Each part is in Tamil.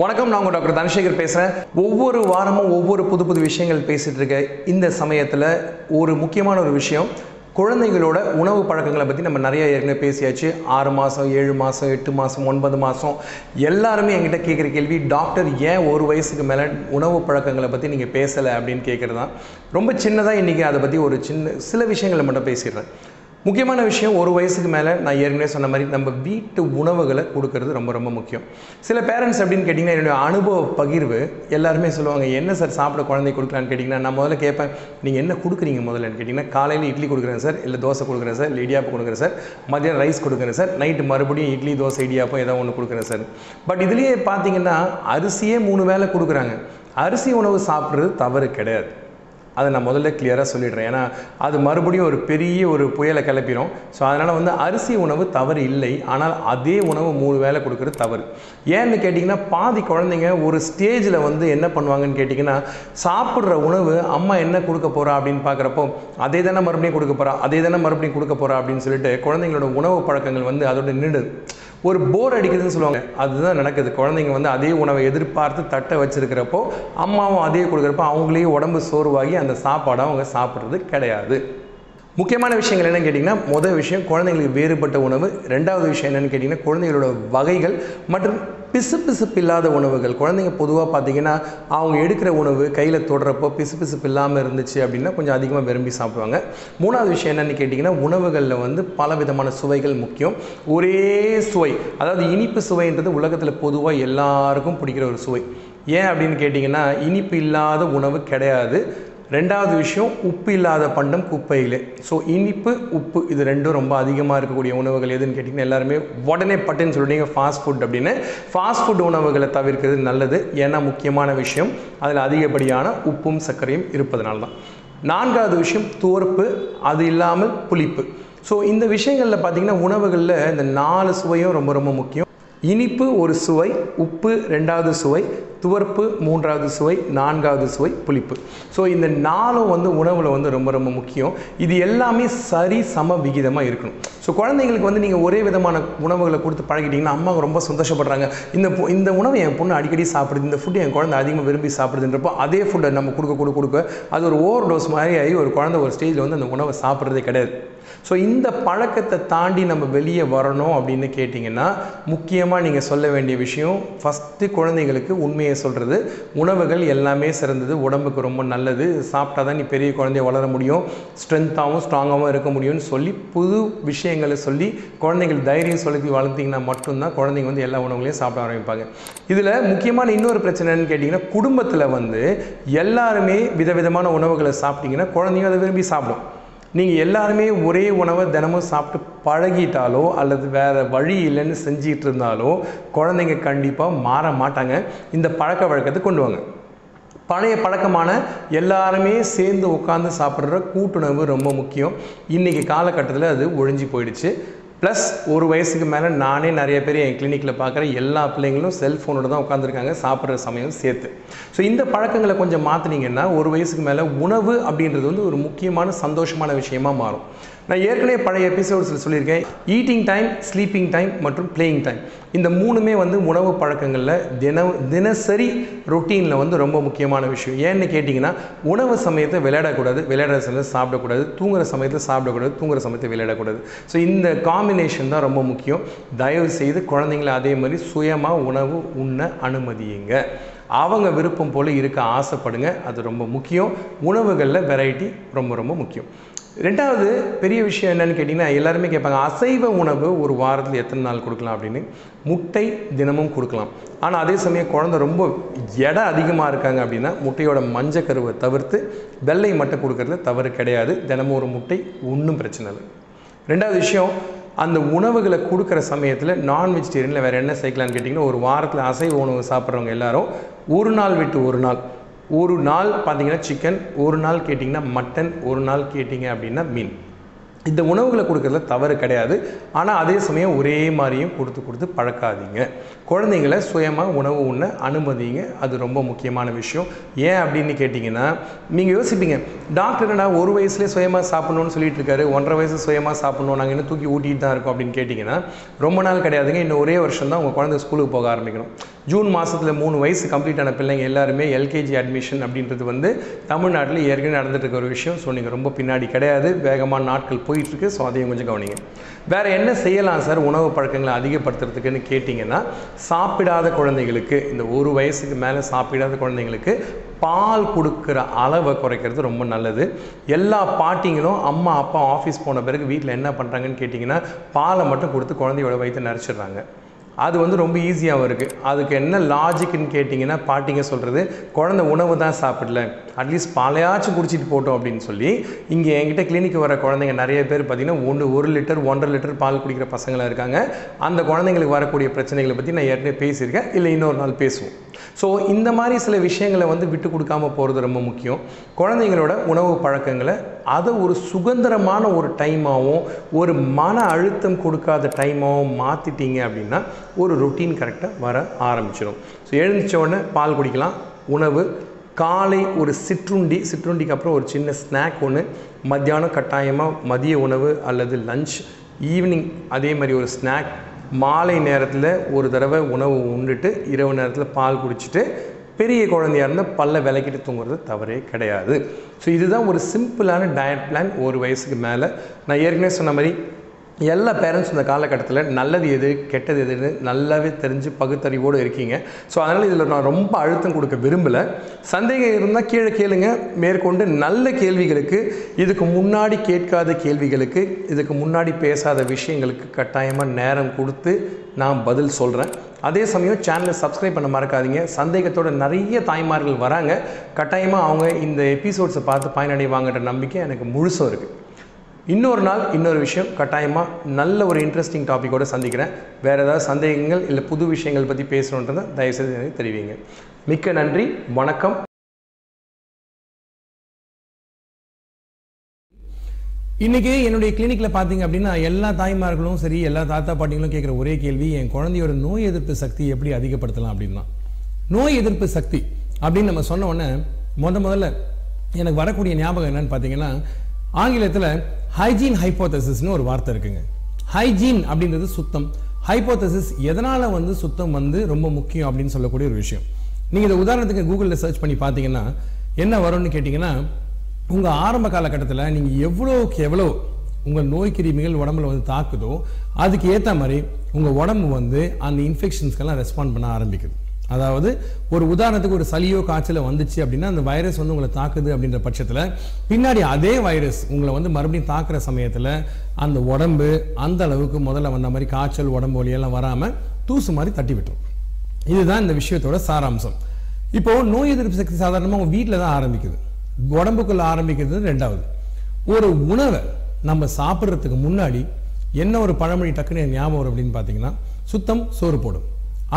வணக்கம் நான் உங்கள் டாக்டர் தனசேகர் பேசுகிறேன் ஒவ்வொரு வாரமும் ஒவ்வொரு புது புது விஷயங்கள் பேசிகிட்டு இருக்க இந்த சமயத்தில் ஒரு முக்கியமான ஒரு விஷயம் குழந்தைகளோட உணவு பழக்கங்களை பற்றி நம்ம நிறைய ஏற்கனவே பேசியாச்சு. ஆறு மாதம் ஏழு மாதம் எட்டு மாதம் ஒன்பது மாதம் எல்லாருமே என்கிட்ட கேட்குற கேள்வி டாக்டர் ஏன் ஒரு வயசுக்கு மேலே உணவு பழக்கங்களை பற்றி நீங்கள் பேசலை? அப்படின்னு கேட்குறது தான் ரொம்ப சின்னதாக இன்றைக்கி அதை பற்றி ஒரு சின்ன சில விஷயங்களை மட்டும் பேசிடுறேன். முக்கியமான விஷயம் ஒரு வயசுக்கு மேலே நான் ஏற்கனவே சொன்ன மாதிரி நம்ம வீட்டு உணவுகளை கொடுக்கறது ரொம்ப ரொம்ப முக்கியம். சில பேரண்ட்ஸ் அப்படின்னு கேட்டிங்கன்னா என்னுடைய அனுபவ பகிர்வு எல்லாருமே சொல்லுவாங்க என்ன சார் சாப்பிட குழந்தை கொடுக்கலான்னு கேட்டிங்கன்னா நான் முதல்ல கேட்பேன் நீங்கள் என்ன கொடுக்குறீங்க முதல்லன்னு கேட்டிங்கன்னா காலையில் இட்லி கொடுக்குறேன் சார் இல்லை தோசை கொடுக்குறேன் சார் இல்லை இடியாப்பம் கொடுக்குறேன் சார் மதியம் ரைஸ் கொடுக்குறேன் சார் நைட்டு மறுபடியும் இட்லி தோசை இடியாப்பம் ஏதோ ஒன்று கொடுக்குறேன் சார் பட் இதுலேயே பார்த்தீங்கன்னா அரிசியே மூணு வேளை கொடுக்குறாங்க. அரிசி உணவு சாப்பிட்றது தவறு கிடையாது. அதை நான் முதல்ல கிளியராக சொல்லிடுறேன். ஏன்னா அது மறுபடியும் ஒரு பெரிய ஒரு புயலை கிளப்பிடும் ஸோ அதனால் வந்து அரிசி உணவு தவறு இல்லை. ஆனால் அதே உணவு மூணு வேளை கொடுக்குறது தவறு. ஏன்னு கேட்டிங்கன்னா பாதி குழந்தைங்க ஒரு ஸ்டேஜில் வந்து என்ன பண்ணுவாங்கன்னு கேட்டிங்கன்னா சாப்பிட்ற உணவு அம்மா என்ன கொடுக்க போகிறா அப்படின்னு பார்க்குறப்போ அதே தானே மறுபடியும் கொடுக்க போகிறா அதே தானே மறுபடியும் கொடுக்க போகிறா அப்படின்னு சொல்லிட்டு குழந்தைங்களோட உணவு பழக்கங்கள் வந்து அதோட நின்றுது. ஒரு போர் அடிக்குதுன்னு சொல்லுவாங்க. அதுதான் நடக்குது. குழந்தைங்க வந்து அதே உணவை எதிர்பார்த்து தட்டை வச்சிருக்கிறப்போ அம்மாவும் அதே கொடுக்குறப்போ அவங்களே உடம்பு சோர்வாகி அந்த சாப்பாடை அவங்க சாப்பிட்றது கிடையாது. முக்கியமான விஷயங்கள் என்னென்னு கேட்டிங்கன்னா முதல் விஷயம் குழந்தைங்களுக்கு வேறுபட்ட உணவு. ரெண்டாவது விஷயம் என்னென்னு கேட்டிங்கன்னா குழந்தைகளோட வகைகள் மற்றும் பிசு பிசுப்பு இல்லாத உணவுகள். குழந்தைங்க பொதுவாக பார்த்தீங்கன்னா அவங்க எடுக்கிற உணவு கையில் தொடுறப்போ பிசு பிசுப்பு இல்லாமல் இருந்துச்சு அப்படின்னா கொஞ்சம் அதிகமாக விரும்பி சாப்பிடுவாங்க. மூணாவது விஷயம் என்னென்னு கேட்டிங்கன்னா உணவுகளில் வந்து பல விதமான சுவைகள் முக்கியம். ஒரே சுவை அதாவது இனிப்பு சுவைன்றது உலகத்தில் பொதுவாக எல்லாருக்கும் பிடிக்கிற ஒரு சுவை. ஏன் அப்படின்னு கேட்டிங்கன்னா இனிப்பு இல்லாத உணவு கிடையாது. ரெண்டாவது விஷயம் உப்பு இல்லாத பண்டம் குப்பையில். ஸோ இனிப்பு உப்பு இது ரெண்டும் ரொம்ப அதிகமாக இருக்கக்கூடிய உணவுகள் எதுன்னு கேட்டிங்கன்னா எல்லாருமே உடனே பட்டுன்னு சொல்லிட்டீங்க ஃபாஸ்ட் ஃபுட் அப்படின்னு. ஃபாஸ்ட் ஃபுட் உணவுகளை தவிர்க்கிறது நல்லது. ஏன்னா முக்கியமான விஷயம் அதில் அதிகப்படியான உப்பும் சர்க்கரையும் இருப்பதனால தான் நான்காவது விஷயம் துவர்ப்பு அது இல்லாமல் புளிப்பு. ஸோ இந்த விஷயங்களில் பார்த்தீங்கன்னா உணவுகளில் இந்த நாலு சுவையும் ரொம்ப ரொம்ப முக்கியம். இனிப்பு ஒரு சுவை உப்பு ரெண்டாவது சுவை துவர்ப்பு மூன்றாவது சுவை நான்காவது சுவை புளிப்பு. ஸோ இந்த நாலும் வந்து உணவில் வந்து ரொம்ப ரொம்ப முக்கியம். இது எல்லாமே சரி சம விகிதமாக இருக்கணும். ஸோ குழந்தைங்களுக்கு வந்து நீங்கள் ஒரே விதமான உணவுகளை கொடுத்து பழகிட்டீங்கன்னா அம்மா ரொம்ப சந்தோஷப்படுறாங்க. இந்த இந்த உணவை என் பொண்ணு அடிக்கடி சாப்பிடுது இந்த ஃபுட்டு என் குழந்தை அதிகமாக விரும்பி சாப்பிடுதுன்றப்போ அதே ஃபுட்டை நம்ம கொடுக்க கொடுக்க கொடுக்க அது ஒரு ஓவர் டோஸ் மாதிரி ஆகி ஒரு குழந்தை ஒரு ஸ்டேஜில் வந்து அந்த உணவை சாப்பிட்றதே கிடையாது. ஸோ இந்த பழக்கத்தை தாண்டி நம்ம வெளியே வரணும் அப்படின்னு கேட்டிங்கன்னா முக்கியமாக நீங்கள் சொல்ல வேண்டிய விஷயம் ஃபஸ்ட்டு குழந்தைங்களுக்கு உண்மையை சொல்கிறது உணவுகள் எல்லாமே சிறந்தது உடம்புக்கு ரொம்ப நல்லது சாப்பிட்டா தான் நீ பெரிய குழந்தைய வளர முடியும் ஸ்ட்ரென்த்தாகவும் ஸ்ட்ராங்காகவும் இருக்க முடியும்னு சொல்லி புது விஷயங்களை சொல்லி குழந்தைகள் தைரியம் சொல்லி வளர்த்திங்கன்னா மட்டும்தான் குழந்தைங்க வந்து எல்லா உணவுகளையும் சாப்பிட ஆரம்பிப்பாங்க. இதில் முக்கியமான இன்னொரு பிரச்சனைன்னு கேட்டிங்கன்னா குடும்பத்தில் வந்து எல்லாருமே விதவிதமான உணவுகளை சாப்பிட்டிங்கன்னா குழந்தைங்க அதை விரும்பி சாப்பிடும். நீங்கள் எல்லாருமே ஒரே உணவை தினமும் சாப்பிட்டு பழகிட்டாலோ அல்லது வேறு வழி இல்லைன்னு செஞ்சிகிட்டு இருந்தாலோ குழந்தைங்க கண்டிப்பாக மாற மாட்டாங்க. இந்த பழக்க வழக்கத்தை கொண்டு வாங்க. பழைய பழக்கமான எல்லாருமே சேர்ந்து உட்காந்து சாப்பிட்ற கூட்டுணவு ரொம்ப முக்கியம். இன்றைக்கி காலகட்டத்தில் அது ஒழிஞ்சு போயிடுச்சு. ப்ளஸ் ஒரு வயசுக்கு மேலே நானே நிறைய பேர் என் கிளினிக்கில் பார்க்குற எல்லா பிள்ளைங்களும் செல்ஃபோனோட தான் உட்காந்துருக்காங்க சாப்பிட்ற சமயம் சேர்த்து. ஸோ இந்த பழக்கங்களை கொஞ்சம் மாற்றினீங்கன்னா ஒரு வயசுக்கு மேலே உணவு அப்படின்றது வந்து ஒரு முக்கியமான சந்தோஷமான விஷயமா மாறும். நான் ஏற்கனவே பழைய எபிசோட்ஸில் சொல்லியிருக்கேன். ஈட்டிங் டைம் ஸ்லீப்பிங் டைம் மற்றும் பிளேயிங் டைம் இந்த மூணுமே வந்து உணவு பழக்கங்களில் தின தினசரி ரொட்டீனில் வந்து ரொம்ப முக்கியமான விஷயம். ஏன்னு கேட்டிங்கன்னா உணவு சமயத்தை விளையாடக்கூடாது விளையாடுற சமயத்தை சாப்பிடக்கூடாது தூங்குற சமயத்தை சாப்பிடக்கூடாது தூங்குற சமயத்தை விளையாடக்கூடாது. ஸோ இந்த காம்பினேஷன் தான் ரொம்ப முக்கியம். தயவு செய்து குழந்தைங்களை அதே மாதிரி சுயமாக உணவு உண்ண அனுமதியுங்க. அவங்க விருப்பம் போல் இருக்க ஆசைப்படுங்க. அது ரொம்ப முக்கியம். உணவுகளில் வெரைட்டி ரொம்ப ரொம்ப முக்கியம். ரெண்டாவது பெரிய விஷயம் என்னன்னு கேட்டிங்கன்னா எல்லாருமே கேட்பாங்க அசைவ உணவு ஒரு வாரத்தில் எத்தனை நாள் கொடுக்கலாம்? அப்படின்னு. முட்டை தினமும் கொடுக்கலாம். ஆனால் அதே சமயம் குழந்தை ரொம்ப எடை அதிகமாக இருக்காங்க அப்படின்னா முட்டையோட மஞ்சக்கருவை தவிர்த்து வெள்ளை மட்டும் கொடுக்கறதுல தவறு கிடையாது. தினமும் ஒரு முட்டை ஒன்றும் பிரச்சனை இல்லை. ரெண்டாவது விஷயம் அந்த உணவுகளை கொடுக்குற சமயத்தில் நான் வெஜிடேரியனில் வேறு என்ன சேர்க்கலான்னு கேட்டிங்கன்னா ஒரு வாரத்தில் அசைவ உணவு சாப்பிட்றவங்க எல்லாரும் ஒரு நாள் விட்டு ஒரு நாள் ஒரு நாள் பார்த்தீங்கன்னா சிக்கன் ஒரு நாள் கேட்டிங்கன்னா மட்டன் ஒரு நாள் கேட்டிங்க அப்படின்னா மீன். இந்த உணவுகளை கொடுக்கறதுல தவறு கிடையாது. ஆனால் அதே சமயம் ஒரே மாதிரியும் கொடுத்து கொடுத்து பழக்காதீங்க. குழந்தைங்கள சுயமாக உணவு உண்ண அனுமதிங்க. அது ரொம்ப முக்கியமான விஷயம். ஏன் அப்படின்னு கேட்டிங்கன்னா நீங்கள் யோசிப்பீங்க டாக்டர் என்னடா ஒரு வயசுலேயே சுயமாக சாப்பிட்ணுன்னு சொல்லிட்டு இருக்காரு. ஒன்றரை வயசு சுயமாக சாப்பிட்ணும். நாங்கள் இன்னும் தூக்கி ஊட்டிகிட்டு தான் இருக்கோம் அப்படின்னு கேட்டிங்கன்னா ரொம்ப நாள் கிடையாதுங்க. இன்னும் ஒரே வருஷம் தான் உங்கள் குழந்தை ஸ்கூலுக்கு போக ஆரம்பிக்கணும். ஜூன் மாதத்தில் மூணு வயசு கம்ப்ளீட் ஆன பிள்ளைங்க எல்லாருமே எல்கேஜி அட்மிஷன் அப்படின்றது வந்து தமிழ்நாட்டில் ஏற்கனவே நடந்துட்டு இருக்க ஒரு விஷயம். ஸோ நீங்கள் ரொம்ப பின்னாடி கிடையாது. வேகமான நாட்கள் போயிட்டுருக்கு. ஸோ அதையும் கொஞ்சம் கவனிங்க. வேறு என்ன செய்யலாம் சார்? உணவு பழக்கங்களை அதிகப்படுத்துறதுக்குன்னு கேட்டிங்கன்னா சாப்பிடாத குழந்தைங்களுக்கு இந்த ஒரு வயசுக்கு மேலே சாப்பிடாத குழந்தைங்களுக்கு பால் கொடுக்குற அளவை குறைக்கிறது ரொம்ப நல்லது. எல்லா பாட்டிங்களும் அம்மா அப்பா ஆஃபீஸ் போன பிறகு வீட்டில் என்ன பண்ணுறாங்கன்னு கேட்டிங்கன்னா பாலை மட்டும் கொடுத்து குழந்தையோட வயிற்று நரைச்சிடுறாங்க அது வந்து ரொம்ப ஈஸியாகவும் இருக்குது அதுக்கு என்ன லாஜிக்னு கேட்டிங்கன்னா பாட்டிங்க சொல்கிறது குழந்தை உணவு தான் சாப்பிடல. அட்லீஸ்ட் பாலையாச்சும் குடிச்சிட்டு போட்டோம் அப்படின்னு சொல்லி இங்கே என்கிட்ட கிளினிக் வர குழந்தைங்க நிறைய பேர் பார்த்திங்கன்னா ஒன்று ஒரு லிட்டர் ஒன்றரை லிட்டர் பால் குடிக்கிற பசங்களாக இருக்காங்க. அந்த குழந்தைங்களுக்கு வரக்கூடிய பிரச்சனைகளை பற்றி நான் ஏற்கனவே பேசியிருக்கேன். இல்லை இன்னொரு நாள் பேசுவோம். ஸோ இந்த மாதிரி சில விஷயங்களை வந்து விட்டு கொடுக்காம போகிறது ரொம்ப முக்கியம். குழந்தைங்களோட உணவு பழக்கங்களை அதை ஒரு சுதந்திரமான ஒரு டைமாகவும் ஒரு மன அழுத்தம் கொடுக்காத டைமாகவும் மாற்றிட்டீங்க அப்படின்னா ஒரு ரொட்டீன் கரெக்டாக வர ஆரம்பிச்சிடும் ஸோ எழுந்திரிச்ச உடனே பால் குடிக்கலாம். உணவு காலை ஒரு சிற்றுண்டி சிற்றுண்டிக்கு அப்புறம் ஒரு சின்ன ஸ்நாக் ஒன்று மத்தியானம் கட்டாயமாக மதிய உணவு அல்லது லஞ்ச் ஈவினிங் அதே மாதிரி ஒரு ஸ்நாக் மாலை நேரத்தில் ஒரு தடவை உணவு உண்டுட்டு இரவு நேரத்தில் பால் குடிச்சிட்டு பெரிய குழந்தையா இருந்தால் பல்ல விளக்கிட்டு தூங்குறது தவறே கிடையாது. ஸோ இதுதான் ஒரு சிம்பிளான டயட் பிளான் ஒரு வயசுக்கு மேலே. நான் ஏற்கனவே சொன்ன மாதிரி எல்லா பேரண்ட்ஸ் இந்த காலகட்டத்தில் நல்லது எது கெட்டது எதுன்னு நல்லாவே தெரிஞ்சு பகுத்தறிவோடு இருக்கீங்க. ஸோ அதனால் இதில் நான் ரொம்ப அழுத்தம் கொடுக்க விரும்பலை. சந்தேகம் இருந்தால் கீழே கேளுங்க. மேற்கொண்டு நல்ல கேள்விகளுக்கு இதுக்கு முன்னாடி கேட்காத கேள்விகளுக்கு இதுக்கு முன்னாடி பேசாத விஷயங்களுக்கு கட்டாயமாக நேரம் கொடுத்து நான் பதில் சொல்கிறேன் அதே சமயம் சேனலை சப்ஸ்கிரைப் பண்ண மறக்காதீங்க. சந்தேகத்தோட நிறைய தாய்மார்கள் வராங்க. கட்டாயமாக அவங்க இந்த எபிசோட்ஸை பார்த்து பயனடைவாங்கன்ற நம்பிக்கை எனக்கு முழுசும் இருக்குது இன்னொரு நாள் இன்னொரு விஷயம் கட்டாயமாக நல்ல ஒரு இன்ட்ரெஸ்டிங் டாப்பிக்கோடு சந்திக்கிறேன். வேறு ஏதாவது சந்தேகங்கள் இல்லை புது விஷயங்கள் பற்றி பேசணுன்றதை தயவுசெய்து எனக்கு தெரிவிங்க. மிக்க நன்றி வணக்கம். இன்றைக்கி என்னுடைய கிளினிக்கில் பார்த்தீங்க அப்படின்னா எல்லா தாய்மார்களும் சரி எல்லா தாத்தா பாட்டிங்களும் கேட்குற ஒரே கேள்வி என் குழந்தையோட நோய் எதிர்ப்பு சக்தி எப்படி அதிகப்படுத்தலாம் அப்படின்னா. நோய் எதிர்ப்பு சக்தி அப்படின்னு நம்ம சொன்ன உடனே முத முதல்ல எனக்கு வரக்கூடிய ஞாபகம் என்னன்னு பார்த்தீங்கன்னா ஆங்கிலத்தில் ஹைஜீன் ஹைப்போதசிஸ்னு ஒரு வார்த்தை இருக்குங்க. ஹைஜீன் அப்படின்றது சுத்தம். ஹைப்போதசிஸ் எதனால் வந்து சுத்தம் வந்து ரொம்ப முக்கியம் அப்படின்னு சொல்லக்கூடிய ஒரு விஷயம். நீங்கள் இதை உதாரணத்துக்கு கூகுளில் சர்ச் பண்ணி பார்த்தீங்கன்னா என்ன வரும்னு கேட்டிங்கன்னா உங்கள் ஆரம்ப காலகட்டத்தில் நீங்கள் எவ்வளோக்கு எவ்வளோ உங்கள் நோய் கிருமிகள் உடம்புல வந்து தாக்குதோ அதுக்கு ஏற்ற மாதிரி உங்கள் உடம்பு வந்து அந்த இன்ஃபெக்ஷன்ஸ்க்கெல்லாம் ரெஸ்பாண்ட் பண்ண ஆரம்பிக்குது. அதாவது ஒரு உதாரணத்துக்கு ஒரு சளியோ காய்ச்சல வந்துச்சு அப்படின்னா அந்த வைரஸ் வந்து உங்களை தாக்குது அப்படின்ற பட்சத்தில் பின்னாடி அதே வைரஸ் உங்களை வந்து மறுபடியும் தாக்குற சமயத்தில் அந்த உடம்பு அந்த அளவுக்கு முதல்ல வந்த மாதிரி காய்ச்சல் உடம்பு வழியெல்லாம் வராமல் தூசு மாதிரி தட்டி விட்டுரும். இதுதான் இந்த விஷயத்தோட சாராம்சம். இப்போ நோய் எதிர்ப்பு சக்தி சாதாரணமாக உங்கள் வீட்டில் தான் ஆரம்பிக்குது. உடம்புக்குள்ள ஆரம்பிக்கிறது ரெண்டாவது. ஒரு உணவை நம்ம சாப்பிட்றதுக்கு முன்னாடி என்ன ஒரு பழமொழி டக்குன்னு ஞாபகம் வரும் அப்படின்னு பார்த்தீங்கன்னா சுத்தம் சோறு போடும்.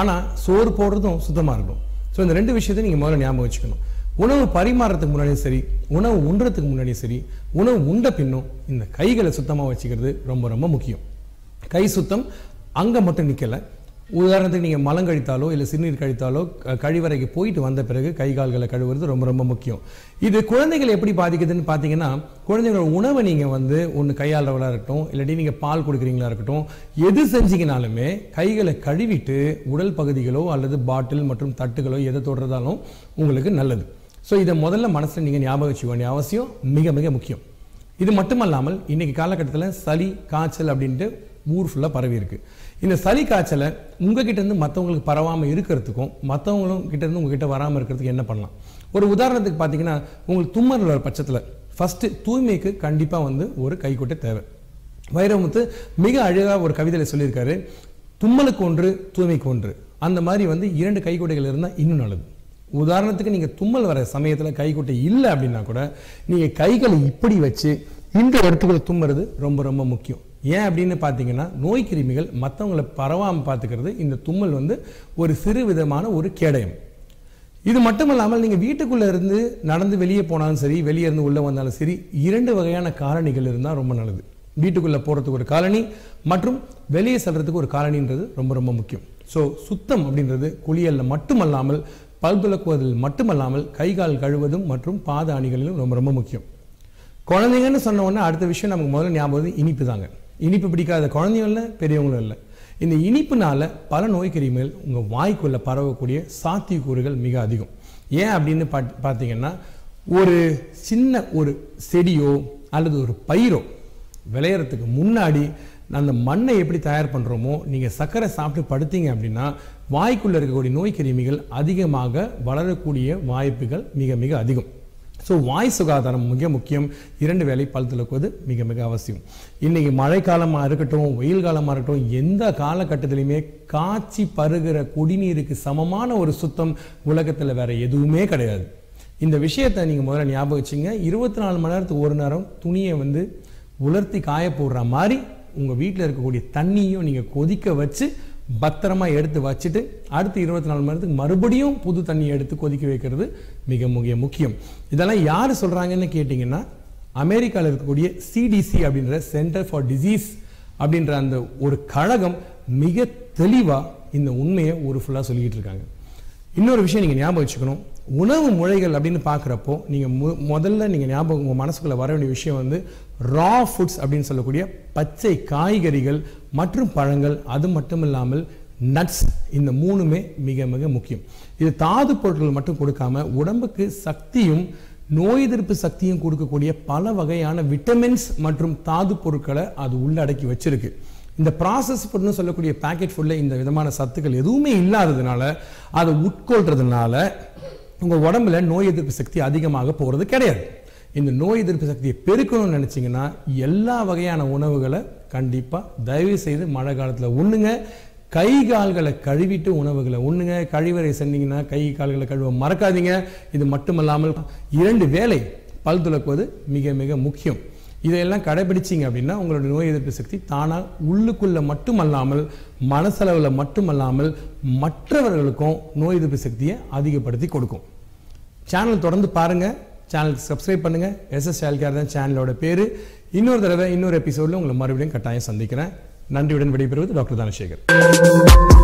ஆனால் சோறு போடுறதும் சுத்தமாக இருக்கும். ஸோ இந்த ரெண்டு விஷயத்தையும் நீங்கள் முதல்ல ஞாபகம் வச்சுக்கணும். உணவு பரிமாறத்துக்கு முன்னாடியும் சரி உணவு உண்றதுக்கு முன்னாடியும் சரி உணவு உண்ட பின்னும் இந்த கைகளை சுத்தமாக வச்சுக்கிறது ரொம்ப ரொம்ப முக்கியம். கை சுத்தம் அங்கே மட்டும் நிற்கலை உதாரணத்துக்கு நீங்கள் மலம் கழித்தாலோ இல்லை சிறுநீர் கழித்தாலோ கழிவறைக்கு போயிட்டு வந்த பிறகு கை கால்களை கழுவுறது ரொம்ப ரொம்ப முக்கியம். இது குழந்தைகள் எப்படி பாதிக்குதுன்னு பார்த்தீங்கன்னா குழந்தைங்களோட உணவை நீங்கள் வந்து ஒன்று கையாளுறவளாக இருக்கட்டும் இல்லாட்டி நீங்கள் பால் கொடுக்குறீங்களா இருக்கட்டும் எது செஞ்சீங்கனாலுமே கைகளை கழுவிட்டு உடல் பகுதிகளோ அல்லது பாட்டில் மற்றும் தட்டுகளோ எதை தொடுறதாலும் உங்களுக்கு நல்லது. ஸோ இதை முதல்ல மனசில் நீங்கள் ஞாபகம் வச்சுக்க வேண்டிய அவசியம் மிக மிக முக்கியம். இது மட்டுமல்லாமல் இன்றைக்கி காலகட்டத்தில் சளி காய்ச்சல் அப்படின்ட்டு ஊர் ஃபுல்லாக பரவி இருக்கு. இந்த சளி காய்ச்சலை உங்ககிட்டருந்து மற்றவங்களுக்கு பரவாமல் இருக்கிறதுக்கும் மற்றவங்களும் கிட்டேருந்து உங்ககிட்ட வராமல் இருக்கிறதுக்கு என்ன பண்ணலாம்? ஒரு உதாரணத்துக்கு பார்த்தீங்கன்னா உங்களுக்கு தும்மல் வர பட்சத்தில் ஃபஸ்ட்டு தூய்மைக்கு கண்டிப்பாக வந்து ஒரு கைக்குட்டை தேவை. வைரமுத்து மிக அழகாக ஒரு கவிதையில் சொல்லியிருக்காரு தும்மலுக்கு ஒன்று தூய்மைக்கு ஒன்று. அந்த மாதிரி வந்து இரண்டு கைக்குட்டைகள் இருந்தால் இன்னும் நல்லது. உதாரணத்துக்கு நீங்கள் தும்மல் வர சமயத்தில் கைக்குட்டை இல்லை அப்படின்னா கூட நீங்கள் கைகளை இப்படி வச்சு இந்த இடத்துக்குள்ள தும்முறது ரொம்ப ரொம்ப முக்கியம். ஏன் அப்படின்னு பார்த்தீங்கன்னா நோய் கிருமிகள் மற்றவங்களை பரவாமல் பார்த்துக்கிறது இந்த தும்மல் வந்து ஒரு சிறு விதமான ஒரு கேடயம். இது மட்டும் இல்லாமல் நீங்கள் வீட்டுக்குள்ளே இருந்து நடந்து வெளியே போனாலும் சரி வெளியே இருந்து உள்ளே வந்தாலும் சரி இரண்டு வகையான காரணிகள் இருந்தால் ரொம்ப நல்லது. வீட்டுக்குள்ளே போகிறதுக்கு ஒரு காலனி மற்றும் வெளியே செல்கிறதுக்கு ஒரு காலனின்றது ரொம்ப ரொம்ப முக்கியம். ஸோ சுத்தம் அப்படின்றது குளியலில் மட்டுமல்லாமல் பல் துலக்குவதில் மட்டுமல்லாமல் கை கால் கழுவதும் மற்றும் பாத அணிகளிலும் ரொம்ப ரொம்ப முக்கியம். குழந்தைங்கன்னு சொன்ன உடனே அடுத்த விஷயம் நமக்கு முதல்ல ஞாபகம் இனிப்பு தாங்க. இனிப்பு பிடிக்காத குழந்தையும் இல்லை பெரியவங்களும் இல்லை. இந்த இனிப்புனால பல நோய்க்கருமிகள் உங்கள் வாய்க்குள்ளே பரவக்கூடிய சாத்தியக்கூறுகள் மிக அதிகம். ஏன் அப்படின்னு பாத்- பார்த்தீங்கன்னா ஒரு சின்ன ஒரு செடியோ அல்லது ஒரு பயிரோ விளையறதுக்கு முன்னாடி அந்த மண்ணை எப்படி தயார் பண்ணுறோமோ நீங்கள் சர்க்கரை சாப்பிட்டு படுத்தீங்க அப்படின்னா வாய்க்குள்ளே இருக்கக்கூடிய நோய் கிருமிகள் அதிகமாக வளரக்கூடிய வாய்ப்புகள் மிக மிக அதிகம். ஸோ வாய் சுகாதாரம் மிக முக்கியம். இரண்டு வேலை பல் துலக்குவது மிக மிக அவசியம். இன்னைக்கு மழைக்காலமாக இருக்கட்டும் வெயில் காலமாக இருக்கட்டும் எந்த காலகட்டத்திலையுமே காய்ச்சி பருகிற குடிநீருக்கு சமமான ஒரு சுத்தம் உலகத்தில் வேற எதுவுமே கிடையாது. இந்த விஷயத்தை நீங்கள் முதல்ல ஞாபகம் வச்சுங்க. இருபத்தி நாலு மணி நேரத்துக்கு ஒரு நேரம் துணியை வந்து உலர்த்தி காய போடுற மாதிரி உங்கள் வீட்டில் இருக்கக்கூடிய தண்ணியும் நீங்கள் கொதிக்க வச்சு பத்திரமா எடுத்து வச்சுட்டு அடுத்து இருபத்தி நாலு மணி நேரத்துக்கு மறுபடியும் புது தண்ணி எடுத்து கொதிக்க வைக்கிறது மிக மிக முக்கியம். இதெல்லாம் யார் சொல்கிறாங்கன்னு கேட்டிங்கன்னா அமெரிக்காவில் இருக்கக்கூடிய சிடிசி அப்படின்ற சென்டர் ஃபார் டிசீஸ் அப்படின்ற அந்த ஒரு கழகம் மிக தெளிவாக இந்த உண்மையை ஒரு ஃபுல்லாக சொல்லிக்கிட்டு இருக்காங்க. இன்னொரு விஷயம் நீங்கள் ஞாபகம் வச்சுக்கணும். உணவு முறைகள் அப்படின்னு பார்க்குறப்போ நீங்கள் மு முதல்ல நீங்கள் ஞாபகம் உங்கள் மனசுக்குள்ளே வர வேண்டிய விஷயம் வந்து ரா ஃபுட்ஸ் அப்படின்னு சொல்லக்கூடிய பச்சை காய்கறிகள் மற்றும் பழங்கள் அது மட்டும் இல்லாமல் நட்ஸ் இந்த மூணுமே மிக மிக முக்கியம். இது தாது பொருட்கள் மட்டும் கொடுக்காம உடம்புக்கு சக்தியும் நோய் எதிர்ப்பு சக்தியும் கொடுக்கக்கூடிய பல வகையான விட்டமின்ஸ் மற்றும் தாது பொருட்களை அது உள்ளடக்கி வச்சிருக்கு. இந்த ப்ராசஸ் ஃபுட்னு சொல்லக்கூடிய பேக்கெட் ஃபுட்டில் இந்த விதமான சத்துக்கள் எதுவுமே இல்லாததுனால அதை உட்கொள்றதுனால உங்கள் உடம்புல நோய் எதிர்ப்பு சக்தி அதிகமாக போகிறது கிடையாது. இந்த நோய் எதிர்ப்பு சக்தியை பெருக்கணும்னு நினச்சிங்கன்னா எல்லா வகையான உணவுகளை கண்டிப்பாக தயவு செய்து மழை காலத்தில் உண்ணுங்க. கை கால்களை கழுவிட்டு உணவுகளை உண்ணுங்க. கழிவறை சென்னீங்கன்னா கை கால்களை கழுவ மறக்காதீங்க. இது மட்டுமல்லாமல் இரண்டு வேலை பல் துலக்குவது மிக மிக முக்கியம். இதையெல்லாம் கடைபிடிச்சிங்க அப்படின்னா உங்களோட நோய் எதிர்ப்பு சக்தி தானாக உள்ளுக்குள்ளே மட்டுமல்லாமல் மனசளவில் மட்டுமல்லாமல் மற்றவர்களுக்கும் நோய் எதிர்ப்பு சக்தியை அதிகப்படுத்தி கொடுக்கும். சேனல் தொடர்ந்து பாருங்க. சேனலுக்கு சப்ஸ்கிரைப் பண்ணுங்கள் எஸ்எஸ் சேல்கார் தான் சேனலோட பேர். இன்னொரு தடவை இன்னொரு எபிசோடில் உங்களை மறுபடியும் கட்டாயம் சந்திக்கிறேன். நன்றியுடன் விடைபெறுவது டாக்டர் தனசேகர்.